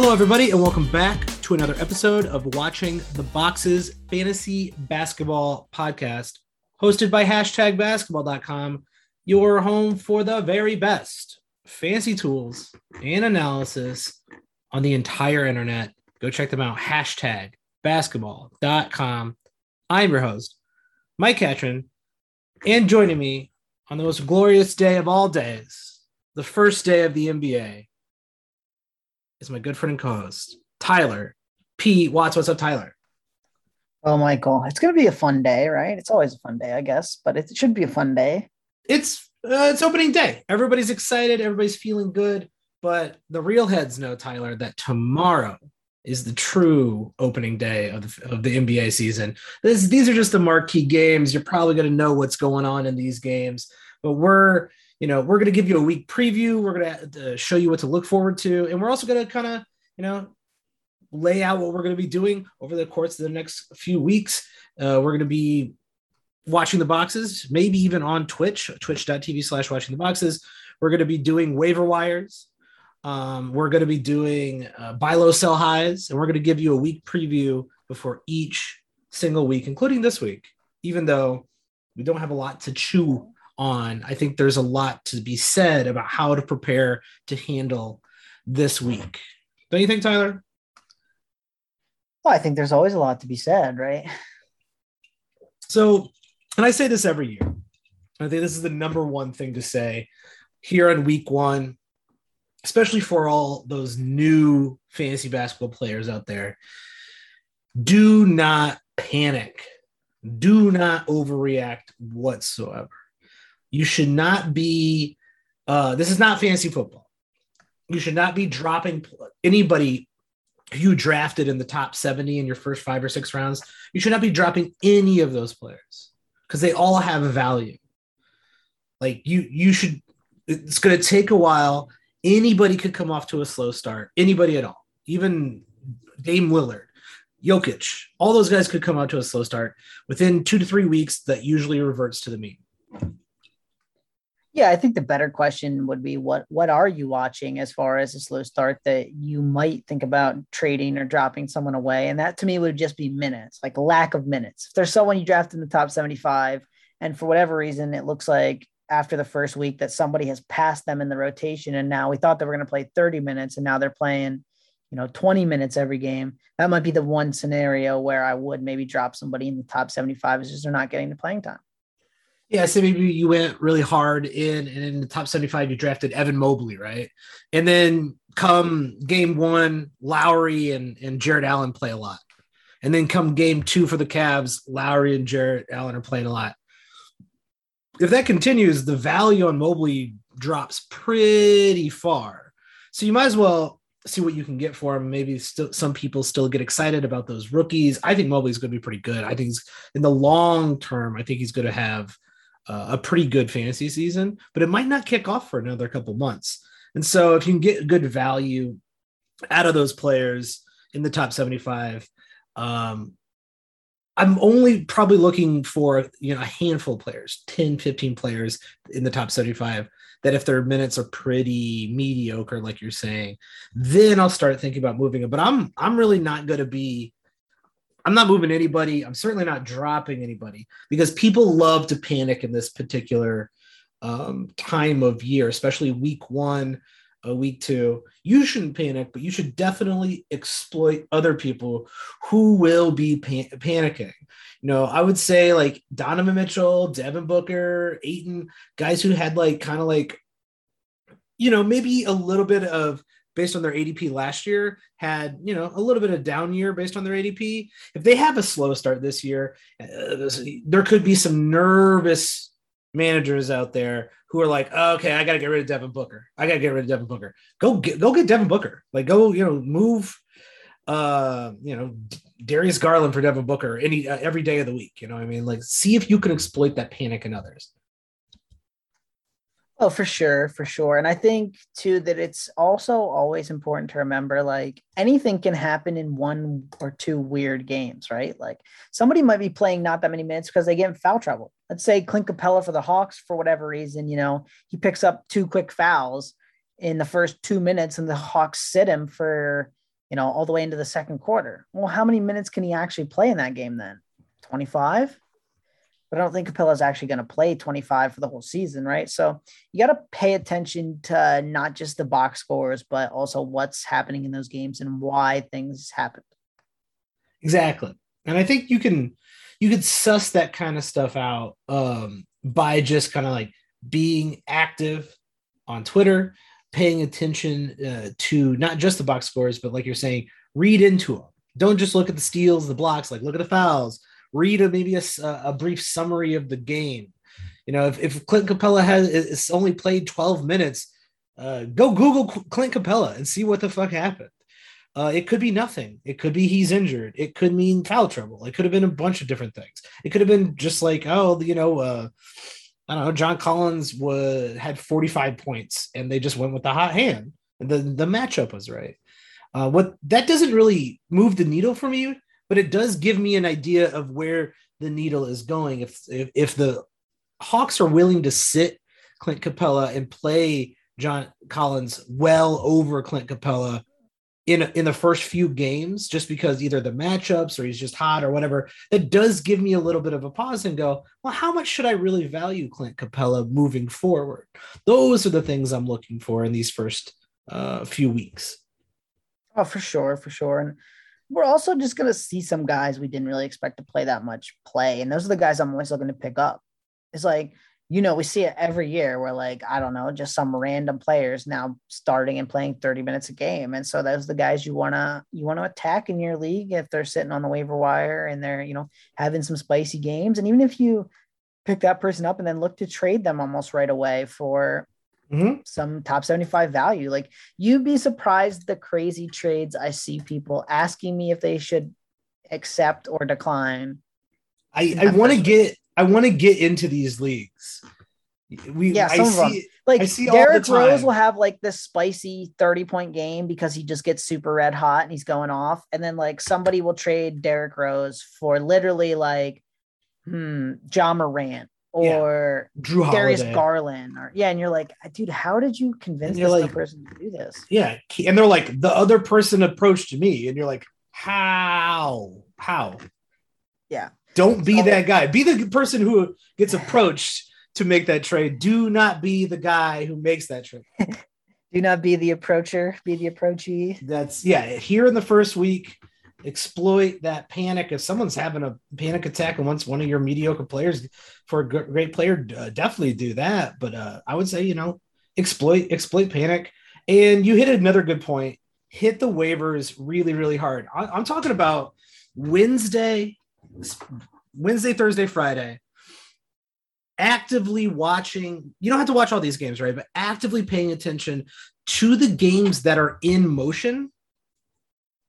Hello, everybody, and welcome back to another episode of Watching the Boxes Fantasy Basketball Podcast, hosted by hashtag basketball.com, your home for the very best fancy tools and analysis on the entire internet. Go check them out. Hashtag basketball.com. I'm your host, Mike Catron, and joining me on the most glorious day of all days, the first day of the NBA, is my good friend and co-host, Tyler P. Watts. What's up, Tyler? Oh, Michael, it's going to be a fun day, right? It's always a fun day, I guess, but it should be a fun day. It's uh, it's opening day. Everybody's excited. Everybody's feeling good. But the real heads know, Tyler, that tomorrow is the true opening day of the, of the NBA season. This, these are just the marquee games. You're probably going to know what's going on in these games, but we're you know we're going to give you a week preview. We're going to uh, show you what to look forward to, and we're also going to kind of you know lay out what we're going to be doing over the course of the next few weeks. Uh, we're going to be watching the boxes, maybe even on Twitch, twitch.tv slash watching the boxes. We're going to be doing waiver wires. Um, we're going to be doing uh, buy low, sell highs, and we're going to give you a week preview before each single week, including this week. Even though we don't have a lot to chew on, I think there's a lot to be said about how to prepare to handle this week. Don't you think, Tyler? Well, I think there's always a lot to be said, right? So, and I say this every year. I think this is the number one thing to say here on week one especially for all those new fantasy basketball players out there, do not panic. Do not overreact whatsoever. You should not be, uh, this is not fantasy football. You should not be dropping anybody you drafted in the top 70 in your first five or six rounds. You should not be dropping any of those players because they all have a value. Like you, you should, it's going to take a while Anybody could come off to a slow start. Anybody at all. Even Dame Lillard. Jokic, all those guys could come out to a slow start within two to three weeks. That usually reverts to the mean. Yeah, I think the better question would be what what are you watching as far as a slow start that you might think about trading or dropping someone away? And that to me would just be minutes, like lack of minutes. If there's someone you draft in the top 75 and for whatever reason it looks like after the first week that somebody has passed them in the rotation and now we thought they were going to play 30 minutes and now they're playing you know 20 minutes every game that might be the one scenario where i would maybe drop somebody in the top 75 is just they're not getting the playing time yeah so maybe you went really hard in and in the top 75 you drafted evan mobley right and then come game one lowry and, and jarrett allen play a lot and then come game two for the Cavs, Lowry and Jarrett Allen are playing a lot if that continues, the value on Mobley drops pretty far. So you might as well see what you can get for him. Maybe still some people still get excited about those rookies. I think Mobley's going to be pretty good. I think in the long term, I think he's going to have uh, a pretty good fantasy season, but it might not kick off for another couple months. And so if you can get good value out of those players in the top 75, um, I'm only probably looking for you know a handful of players, 10, 15 players in the top 75 that if their minutes are pretty mediocre, like you're saying, then I'll start thinking about moving them. But I'm I'm really not gonna be I'm not moving anybody. I'm certainly not dropping anybody because people love to panic in this particular um, time of year, especially week one a week two, you shouldn't panic, but you should definitely exploit other people who will be pan- panicking. You know, I would say like Donovan Mitchell, Devin Booker, Ayton, guys who had like kind of like, you know, maybe a little bit of based on their ADP last year had, you know, a little bit of down year based on their ADP. If they have a slow start this year, uh, there could be some nervous managers out there who are like, oh, okay, I got to get rid of Devin Booker. I got to get rid of Devin Booker. Go get go get Devin Booker. Like go, you know, move uh, you know, Darius Garland for Devin Booker any uh, every day of the week, you know I mean? Like see if you can exploit that panic in others. Oh, for sure, for sure. And I think too that it's also always important to remember like anything can happen in one or two weird games, right? Like somebody might be playing not that many minutes because they get in foul trouble. Let's say Clint Capela for the Hawks, for whatever reason, you know, he picks up two quick fouls in the first two minutes and the Hawks sit him for you know, all the way into the second quarter. Well, how many minutes can he actually play in that game then? 25? But I don't think Capela is actually going to play 25 for the whole season, right? So you got to pay attention to not just the box scores, but also what's happening in those games and why things happened. Exactly. And I think you can you could suss that kind of stuff out um, by just kind of like being active on Twitter, paying attention uh, to not just the box scores, but like you're saying, read into them. Don't just look at the steals, the blocks, like look at the fouls. Read a, maybe a, a brief summary of the game. You know, if, if Clint Capela has it's only played 12 minutes, uh, go Google Clint Capela and see what the fuck happened. Uh, it could be nothing. It could be he's injured. It could mean foul trouble. It could have been a bunch of different things. It could have been just like, oh, you know, uh, I don't know, John Collins had 45 points and they just went with the hot hand. And the, the matchup was right. Uh, what that doesn't really move the needle for me, but it does give me an idea of where the needle is going. If if, if the Hawks are willing to sit Clint Capela and play John Collins well over Clint Capela in in the first few games just because either the matchups or he's just hot or whatever that does give me a little bit of a pause and go well how much should i really value clint Capela moving forward? Those are the things i'm looking for in these first uh, few weeks. Oh for sure for sure. And we're also just going to see some guys we didn't really expect to play that much play and those are the guys i'm always looking to pick up it's like you know, we see it every year where like, I don't know, just some random players now starting and playing 30 minutes a game. And so those are the guys you want to, you want to attack in your league if they're sitting on the waiver wire and they're, you know, having some spicy games. And even if you pick that person up and then look to trade them almost right away for mm-hmm. some top 75 value, like you'd be surprised the crazy trades I see people asking me if they should accept or decline. I, I want to get I want to get into these leagues. We yeah, some I of them. Like I see Derrick Rose will have like this spicy 30 point game because he just gets super red hot and he's going off. And then like somebody will trade Derrick Rose for literally like hmm, Ja Morant or yeah. Jrue Darius Holiday. Garland or yeah, and you're like, dude, how did you convince this like, person to do this? Yeah, and they're like, the other person approached me, and you're like, how? How? Yeah. Don't be so, that guy. Be the person who gets approached to make that trade. Do not be the guy who makes that trade. Do not be the approacher. Be the approachee. That's yeah. Here in the first week, exploit that panic. If someone's having a panic attack and wants one of your mediocre players for a great player, uh, definitely do that. But uh, I would say you know exploit exploit panic. And you hit another good point. Hit the waivers really really hard. I, I'm talking about Wednesday Wednesday, Thursday, Friday, actively watching. You don't have to watch all these games, right? But actively paying attention to the games that are in motion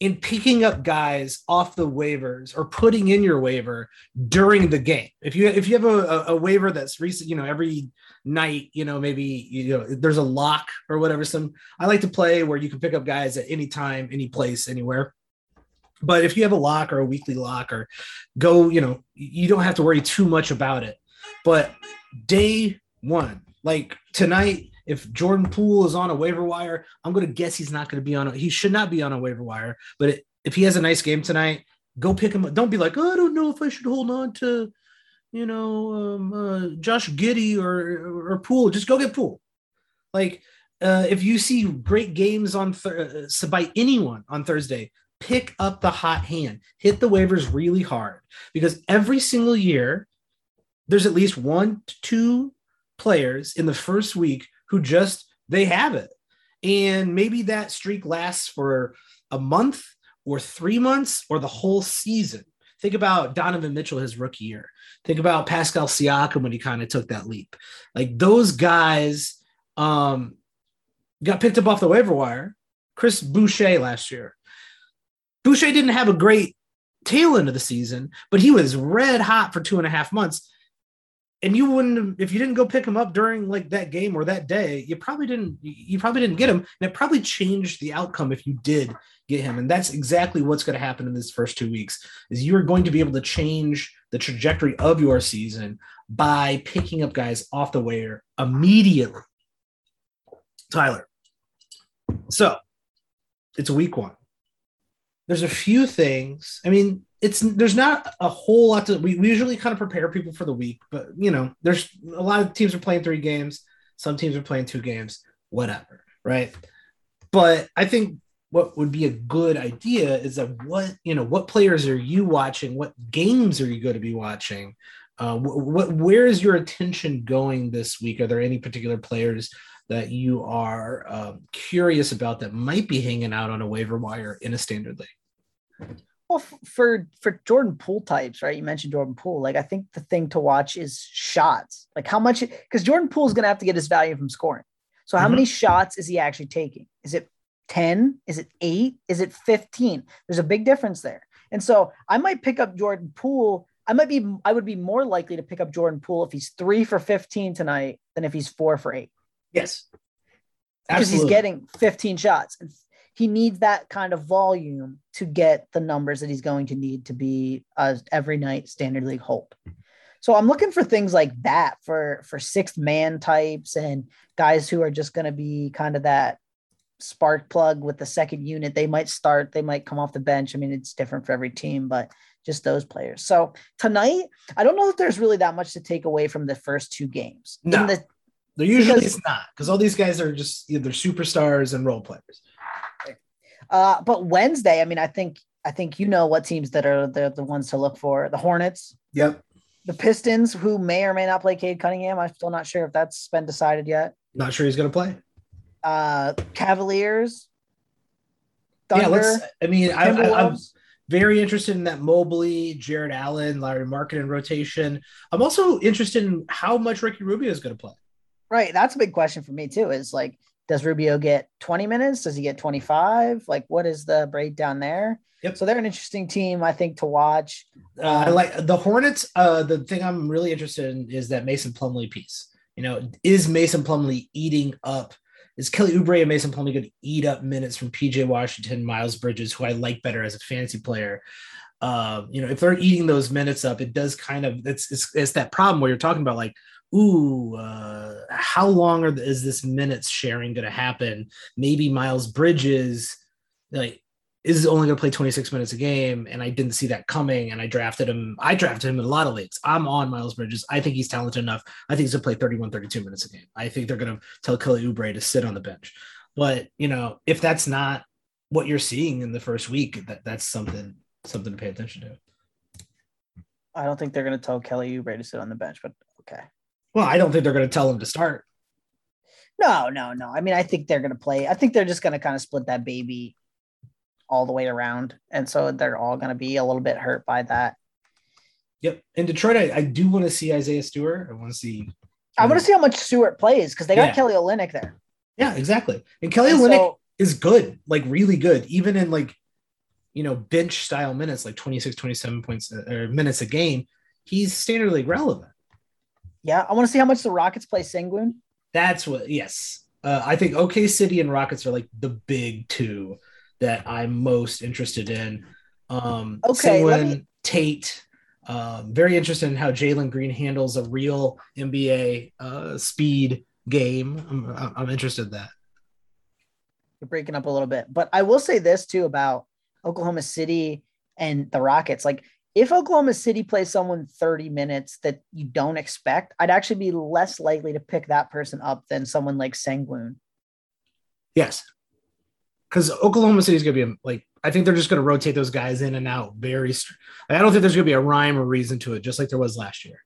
and picking up guys off the waivers or putting in your waiver during the game. If you if you have a, a, waiver that's recent, you know, every night, you know, maybe you know there's a lock or whatever. Some I like to play where you can pick up guys at any time, any place, anywhere. But if you have a lock or a weekly lock or go, you know, you don't have to worry too much about it. But day one, like tonight, if Jordan Poole is on a waiver wire, I'm going to guess he's not going to be on a, he should not be on a waiver wire. But it, if he has a nice game tonight, go pick him up. Don't be like, oh, I don't know if I should hold on to, you know, um, uh, Josh Giddey or, or, Poole. Just go get Poole. Like, uh, if you see great games on th- uh, by anyone on Thursday, pick up the hot hand, hit the waivers really hard because every single year there's at least one two players in the first week who just they have it. And maybe that streak lasts for a month or 3 months or the whole season. Think about Donovan Mitchell his rookie year. Think about Pascal Siakam when he kind of took that leap. Like those guys um, got picked up off the waiver wire. Chris Boucher last year Boucher didn't have a great tail end of the season, but he was red hot for two and a half months. And you wouldn't if you didn't go pick him up during like that game or that day, you probably didn't you probably didn't get him. And it probably changed the outcome if you did get him. And that's exactly what's going to happen in this first two weeks is you're going to be able to change the trajectory of your season by picking up guys off the waiver immediately. Tyler. So it's a week one there's a few things. I mean, it's there's not a whole lot to we, we usually kind of prepare people for the week, but you know, there's a lot of teams are playing three games, some teams are playing two games, whatever, right? But I think what would be a good idea is that what you know what players are you watching? What games are you going to be watching? Uh, what where is your attention going this week? Are there any particular players that you are um, curious about that might be hanging out on a waiver wire in a standard league well for for jordan poole types right you mentioned jordan poole like i think the thing to watch is shots like how much because jordan poole is going to have to get his value from scoring so how mm-hmm. many shots is he actually taking is it 10? Is it eight? Is it 15? There's a big difference there. And so I might pick up Jordan Poole. I might be, I would be more likely to pick up Jordan Poole if he's three for 15 tonight than if he's four for eight. Yes. Because he's getting 15 shots. And he needs that kind of volume to get the numbers that he's going to need to be a every night standard league hope. So I'm looking for things like that for for sixth man types and guys who are just going to be kind of that spark plug with the second unit. They might start, they might come off the bench. I mean, it's different for every team, but just those players. So tonight, I don't know if there's really that much to take away from the first two games. No, the, there usually because, it's not because all these guys are just either superstars and role players. Uh, but Wednesday, I mean, I think I think you know what teams that are the, the ones to look for. The Hornets. Yep. The Pistons, who may or may not play Cade Cunningham. I'm still not sure if that's been decided yet. Not sure he's going to play uh, Cavaliers. Thunder, yeah, let's. I mean, I, I, I'm very interested in that Mobley, Jarrett Allen, Lauri Markkanen rotation. I'm also interested in how much Ricky Rubio is going to play. Right, that's a big question for me too. Is like, does Rubio get 20 minutes? Does he get 25? Like, what is the breakdown there? Yep. So they're an interesting team, I think, to watch. Uh, I like the Hornets. Uh, the thing I'm really interested in is that Mason Plumlee piece. You know, is Mason Plumlee eating up is Kelly Oubre and Mason Plumlee going to eat up minutes from PJ Washington, Miles Bridges, who I like better as a fantasy player? Uh, you know, if they're eating those minutes up, it does kind of it's it's, it's that problem where you're talking about like, ooh, uh, how long are the, is this minutes sharing going to happen? Maybe Miles Bridges, like is only going to play 26 minutes a game and i didn't see that coming and i drafted him i drafted him in a lot of leagues. I'm on miles bridges. I think he's talented enough. I think he's going to play 31 32 minutes a game. I think they're going to tell kelly oubre to sit on the bench. But you know if that's not what you're seeing in the first week that that's something something to pay attention to. I don't think they're going to tell kelly oubre to sit on the bench but okay well i don't think they're going to tell him to start no no no i mean i think they're going to play i think they're just going to kind of split that baby all the way around. And so they're all going to be a little bit hurt by that. Yep. In Detroit, I, I do want to see Isaiah Stewart. I want to see. I want to see how much Stewart plays because they got yeah. Kelly Olynyk there. Yeah, exactly. And Kelly and Olynyk so, is good, like really good, even in like, you know, bench style minutes, like 26, 27 points uh, or minutes a game. He's standard league relevant. Yeah. I want to see how much the Rockets play Sengun. That's what, yes. Uh, I think OK City and Rockets are like the big two that I'm most interested in. Um, okay, me... Tate. Um, very interested in how Jalen Green handles a real NBA uh, speed game. I'm, I'm interested in that. You're breaking up a little bit, but I will say this too about Oklahoma City and the Rockets. Like, if Oklahoma City plays someone 30 minutes that you don't expect, I'd actually be less likely to pick that person up than someone like Sengun. Yes, because Oklahoma City is going to be like I think they're just going to rotate those guys in and out very. Like, I don't think there's going to be a rhyme or reason to it, just like there was last year.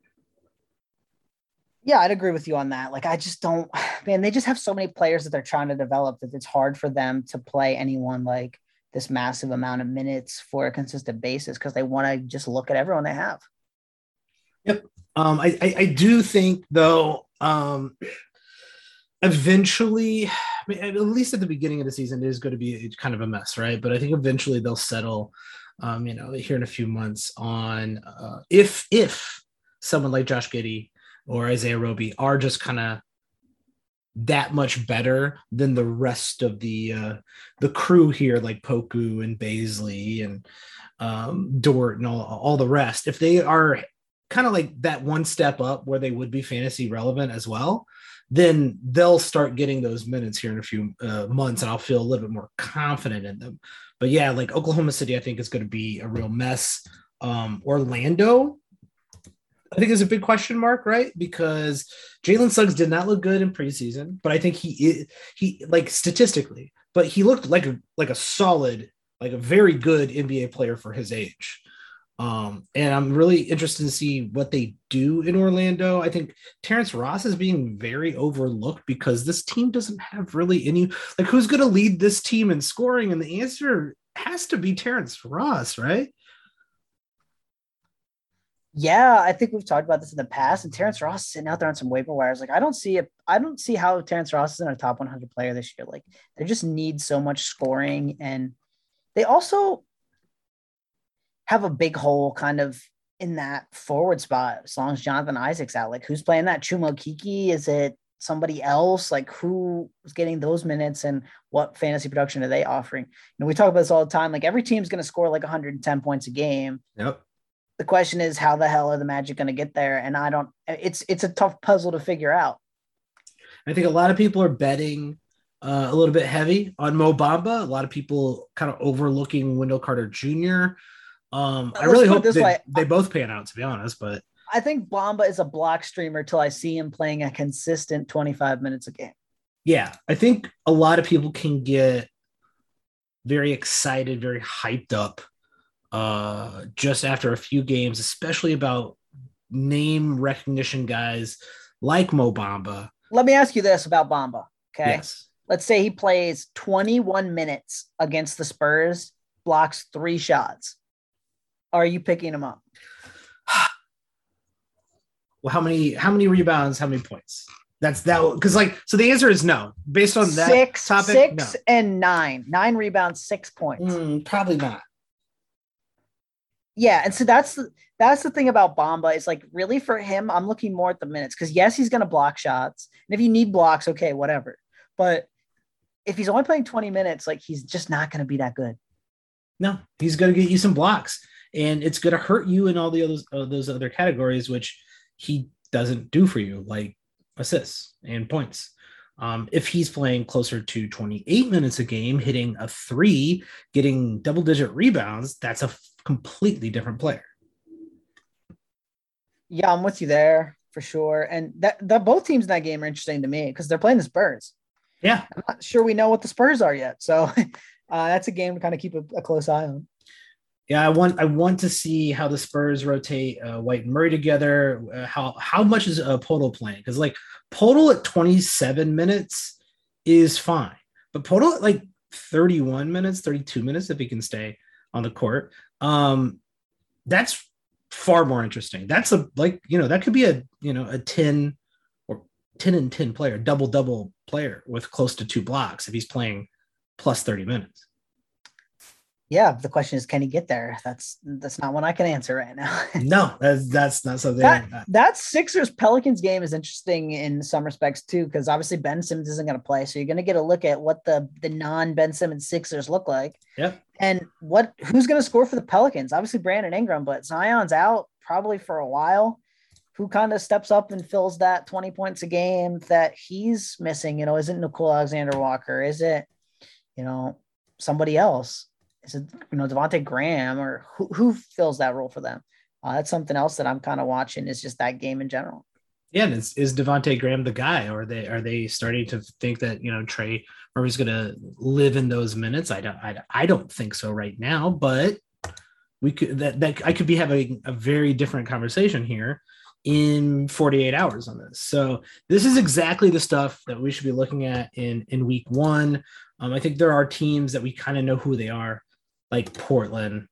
Yeah, I'd agree with you on that. Like, I just don't, man. They just have so many players that they're trying to develop that it's hard for them to play anyone like this massive amount of minutes for a consistent basis because they want to just look at everyone they have. Yep. Um, I, I, I do think though, um, eventually, I mean, at least at the beginning of the season, it is going to be kind of a mess, right? But I think eventually they'll settle, um, you know, here in a few months on uh, if if someone like Josh Giddey or Isaiah Roby are just kind of that much better than the rest of the uh, the crew here, like Poku and Bazley and um, Dort and all, all the rest. If they are kind of like that one step up where they would be fantasy relevant as well, then they'll start getting those minutes here in a few uh, months and I'll feel a little bit more confident in them. but yeah, like Oklahoma City, I think is going to be a real mess. Um, Orlando, I think is a big question mark, right? Because Jalen Suggs did not look good in preseason, but I think he he like statistically, but he looked like a like a solid, like a very good NBA player for his age. Um, and I'm really interested to see what they do in Orlando. I think Terrence Ross is being very overlooked because this team doesn't have really any like who's going to lead this team in scoring, and the answer has to be Terrence Ross, right? Yeah, I think we've talked about this in the past, and Terrence Ross sitting out there on some waiver wires. Like, I don't see it. I don't see how Terrence Ross is in a top 100 player this year. Like, they just need so much scoring, and they also have a big hole kind of in that forward spot as long as Jonathan Isaac's out. Like, who's playing that? Chuma Okeke? Is it somebody else? Like, who is getting those minutes and what fantasy production are they offering? You know, we talk about this all the time. Like, every team's going to score like 110 points a game. Yep the question is how the hell are the magic going to get there? And i don't it's it's a tough puzzle to figure out. I think a lot of people are betting uh, a little bit heavy on mo bamba a lot of people kind of overlooking wendell carter jr um, i really hope they, they both pan out to be honest but i think bamba is a block streamer till i see him playing a consistent 25 minutes a game. Yeah i think a lot of people can get very excited very hyped up uh, just after a few games, especially about name recognition guys like Mo Bamba. Let me ask you this about Bamba. Okay. Yes. Let's say he plays 21 minutes against the Spurs, blocks three shots. Are you picking him up? well, how many how many rebounds, how many points? That's that because like so the answer is no. Based on that six, topic, six no. and nine, nine rebounds, six points. Mm, probably not yeah, and so that's the that's the thing about Bamba is like really for him, I'm looking more at the minutes because yes, he's gonna block shots, and if you need blocks, okay, whatever. But if he's only playing 20 minutes, like he's just not gonna be that good. No, he's gonna get you some blocks, and it's gonna hurt you in all the others uh, those other categories, which he doesn't do for you, like assists and points. Um, if he's playing closer to 28 minutes a game, hitting a three, getting double digit rebounds, that's a completely different player. Yeah, I'm with you there for sure. And that, that both teams in that game are interesting to me because they're playing the Spurs. Yeah. I'm not sure we know what the Spurs are yet. So uh, that's a game to kind of keep a, a, close eye on. Yeah, I want I want to see how the Spurs rotate uh, White and Murray together. Uh, how how much is uh, Poeltl playing? Because like Poeltl at 27 minutes is fine, but Poeltl at like 31 minutes, 32 minutes if he can stay on the court um, that's far more interesting. That's a like you know that could be a you know a ten or ten and ten player, double double player with close to two blocks if he's playing plus thirty minutes yeah, the question is, can he get there? That's that's not one I can answer right now. no, that's that's not something. That, that Sixers Pelicans game is interesting in some respects too, because obviously Ben Simmons isn't going to play, so you're going to get a look at what the the non Ben Simmons Sixers look like. Yeah. And what who's going to score for the Pelicans? Obviously Brandon Ingram, but Zion's out probably for a while. Who kind of steps up and fills that 20 points a game that he's missing? You know, is it Nickeil Alexander Walker? Is it, you know, somebody else? Is it you know Devonte Graham or who, who fills that role for them? Uh, that's something else that I'm kind of watching is just that game in general. Yeah, is, is Devonte Graham the guy, or are they are they starting to think that you know Trey Murphy's going to live in those minutes? I don't I, I don't think so right now, but we could that that I could be having a very different conversation here in 48 hours on this. So this is exactly the stuff that we should be looking at in in week one. Um, I think there are teams that we kind of know who they are like Portland,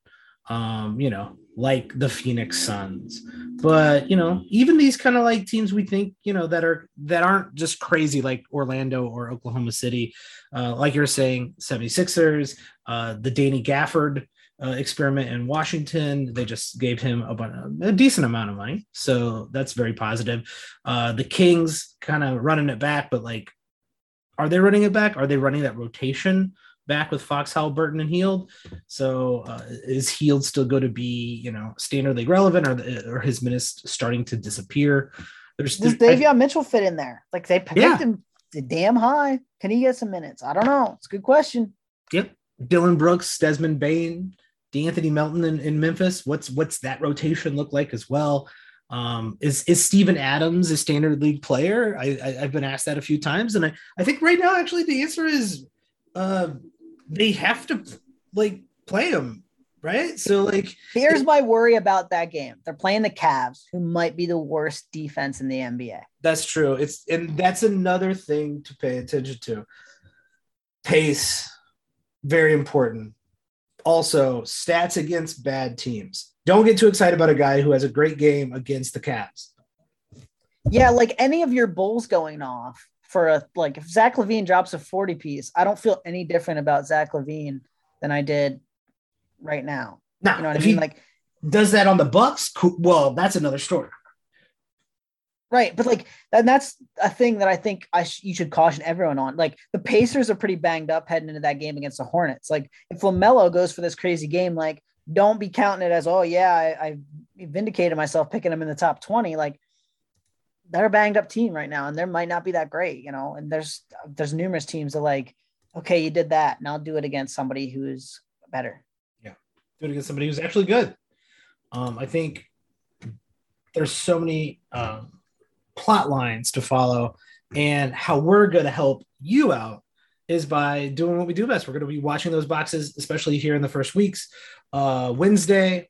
um, you know, like the Phoenix Suns. But, you know, even these kind of like teams we think, you know, that are that aren't just crazy like Orlando or Oklahoma City, uh, like you're saying, 76ers, uh, the Danny Gafford uh, experiment in Washington. They just gave him a, a, decent amount of money. So that's very positive. Uh, the Kings kind of running it back, but like, are they running it back? Are they running that rotation? Back with Fox, Haliburton, and Hield. So uh, is Hield still going to be, you know, standard league relevant, or the, or his minutes starting to disappear? There's does Davion Mitchell fit in there? Like they picked yeah. him damn high. Can he get some minutes? I don't know. It's a good question. Yep. Dillon Brooks, Desmond Bane, De'Anthony Melton in, in Memphis. What's what's that rotation look like as well? Um, is is Steven Adams a standard league player? I, I have been asked that a few times, and I I think right now actually the answer is uh they have to like play them, right. So like here's my worry about that game. They're playing the Cavs, who might be the worst defense in the NBA. That's true. It's and that's another thing to pay attention to. Pace, very important. Also, stats against bad teams don't get too excited about a guy who has a great game against the Cavs. Yeah, like any of your bulls going off for a like if Zach LaVine drops a 40 piece, I don't feel any different about Zach LaVine than I did right now. Now, you know what I mean? Like does that on the Bucks? Well, that's another story. Right, but like, and that's a thing that I think I sh- you should caution everyone on. Like, the Pacers are pretty banged up heading into that game against the Hornets. Like, if LaMelo goes for this crazy game, like don't be counting it as, oh yeah, I, I vindicated myself picking them in the top 20. Like they're a banged up team right now, and there might not be that great, you know. And there's there's numerous teams that like, okay, you did that. Now do it against somebody who's better. Yeah. Do it against somebody who's actually good. Um, I think there's so many um, plot lines to follow, and how we're going to help you out is by doing what we do best. We're going to be watching those boxes, especially here in the first weeks. Uh, Wednesday,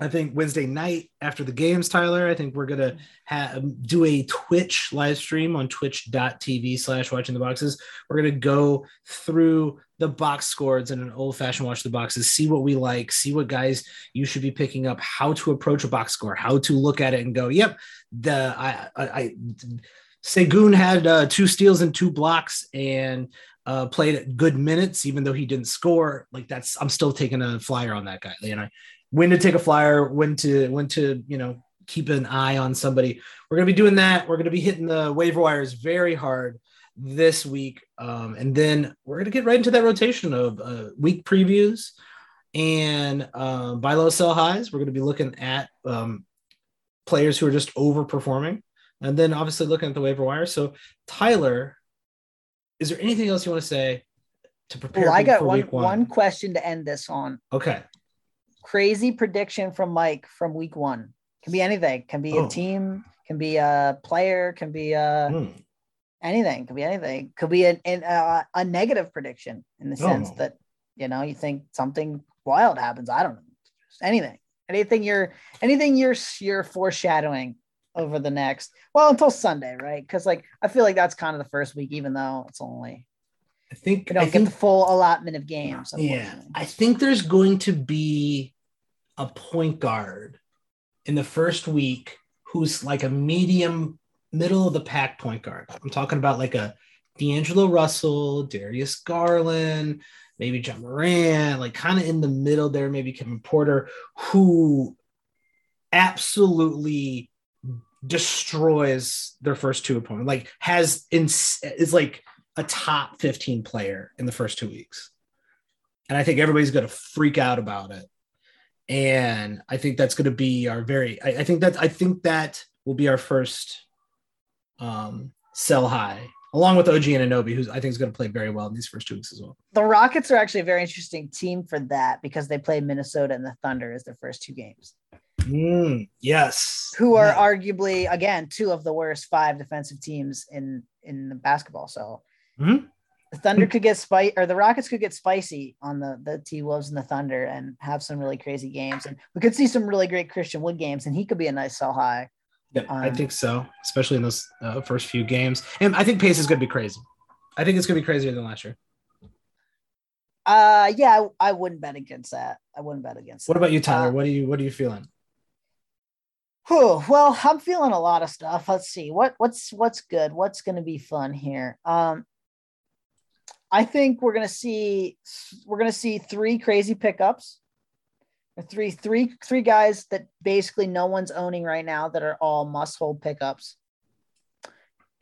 I think Wednesday night after the games, Tyler, I think we're gonna have do a Twitch live stream on twitch.tv slash watching the boxes. We're gonna go through the box scores in an old-fashioned watch the boxes, see what we like, see what guys you should be picking up, how to approach a box score, how to look at it and go, yep, the I I, I Sengun had uh, two steals and two blocks, and uh, played good minutes, even though he didn't score. Like that's, I'm still taking a flyer on that guy. You know, when to take a flyer, when to, when to, you know, keep an eye on somebody. We're gonna be doing that. We're gonna be hitting the waiver wires very hard this week, um, and then we're gonna get right into that rotation of uh, week previews and uh, buy low, sell highs. We're gonna be looking at um, players who are just overperforming, and then obviously looking at the waiver wire. So Tyler is there anything else you want to say to prepare? Well, I got one, one one question to end this on. Okay. Crazy prediction from Mike from week one. Can be anything. Can be oh. a team. Can be a player. Can be a mm. anything. Could be anything. Could be a, a, a negative prediction in the sense oh. that you know you think something wild happens. I don't know. Just anything. Anything you're anything you're you're foreshadowing over the next well until Sunday, right? Because like I feel like that's kind of the first week, even though it's only I think you don't I get think, the full allotment of games. Yeah, I think there's going to be a point guard in the first week who's like a medium middle of the pack point guard. I'm talking about like a D'Angelo Russell, Darius Garland, maybe Ja Morant, like kind of in the middle there, maybe Kevin Porter, who absolutely destroys their first two opponents. Like has in is like a top 15 player in the first two weeks. And I think everybody's gonna freak out about it. And I think that's gonna be our very I, I think that I think that will be our first um sell high along with OG Anunoby, who I think is going to play very well in these first two weeks as well. The Rockets are actually a very interesting team for that because they play Minnesota and the Thunder as their first two games. Mm, yes. Who are yeah. arguably again two of the worst five defensive teams in in the basketball. So mm-hmm. The Thunder could get spicy, or the Rockets could get spicy on the the T Wolves and the Thunder and have some really crazy games. And we could see some really great Christian Wood games, and he could be a nice sell high. Yeah, um, I think so, especially in those uh, first few games. And I think pace is going to be crazy. I think it's going to be crazier than last year. Uh, yeah, I, I, wouldn't bet against that. I wouldn't bet against. What that. about you, Tyler? Uh, what are you What are you feeling? Whew, well, I'm feeling a lot of stuff. Let's see what what's what's good. What's going to be fun here? Um, I think we're going to see we're going to see three crazy pickups. Three three three guys that basically no one's owning right now that are all must hold pickups.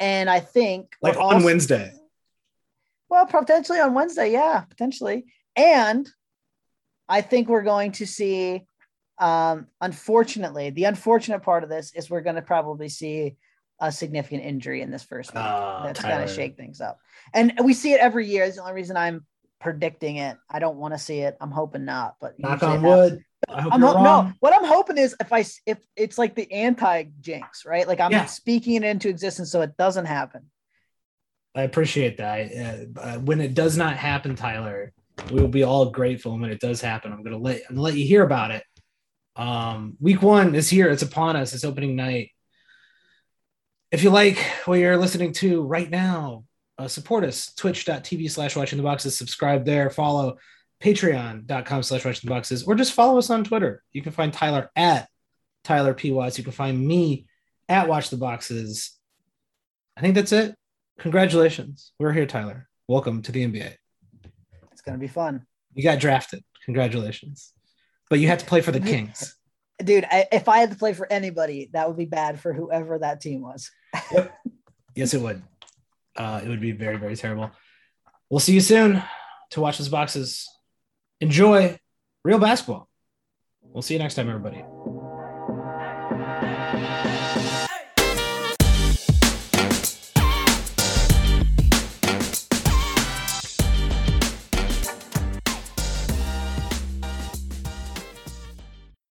And I think like on also, Wednesday. Well, potentially on Wednesday, yeah, potentially. And I think we're going to see um, unfortunately, the unfortunate part of this is we're going to probably see a significant injury in this first week. Oh, That's going to shake things up. And we see it every year. It's the only reason I'm predicting it. I don't want to see it. I'm hoping not, but knock on wood. I am ho- no. What I'm hoping is if I if it's like the anti jinx, right? Like I'm yeah. speaking it into existence so it doesn't happen. I appreciate that. Uh, uh, when it does not happen, Tyler, we will be all grateful. And when it does happen, I'm gonna let I'm gonna let you hear about it. Um, week one is here. It's upon us. It's opening night. If you like what you're listening to right now, uh, support us. Twitch.tv slash watching the boxes. Subscribe there. Follow patreon.com slash watching the boxes, or just follow us on Twitter. You can find Tyler at Tyler P. Watts. You can find me at Watch the Boxes. I think that's it. Congratulations. We're here, Tyler. Welcome to the NBA. It's going to be fun. You got drafted. Congratulations. But you had to play for the Kings. Dude, I, if I had to play for anybody, that would be bad for whoever that team was. Yep. Yes, it would. Uh, it would be very, very terrible. We'll see you soon to watch those boxes enjoy real basketball. We'll see you next time, everybody.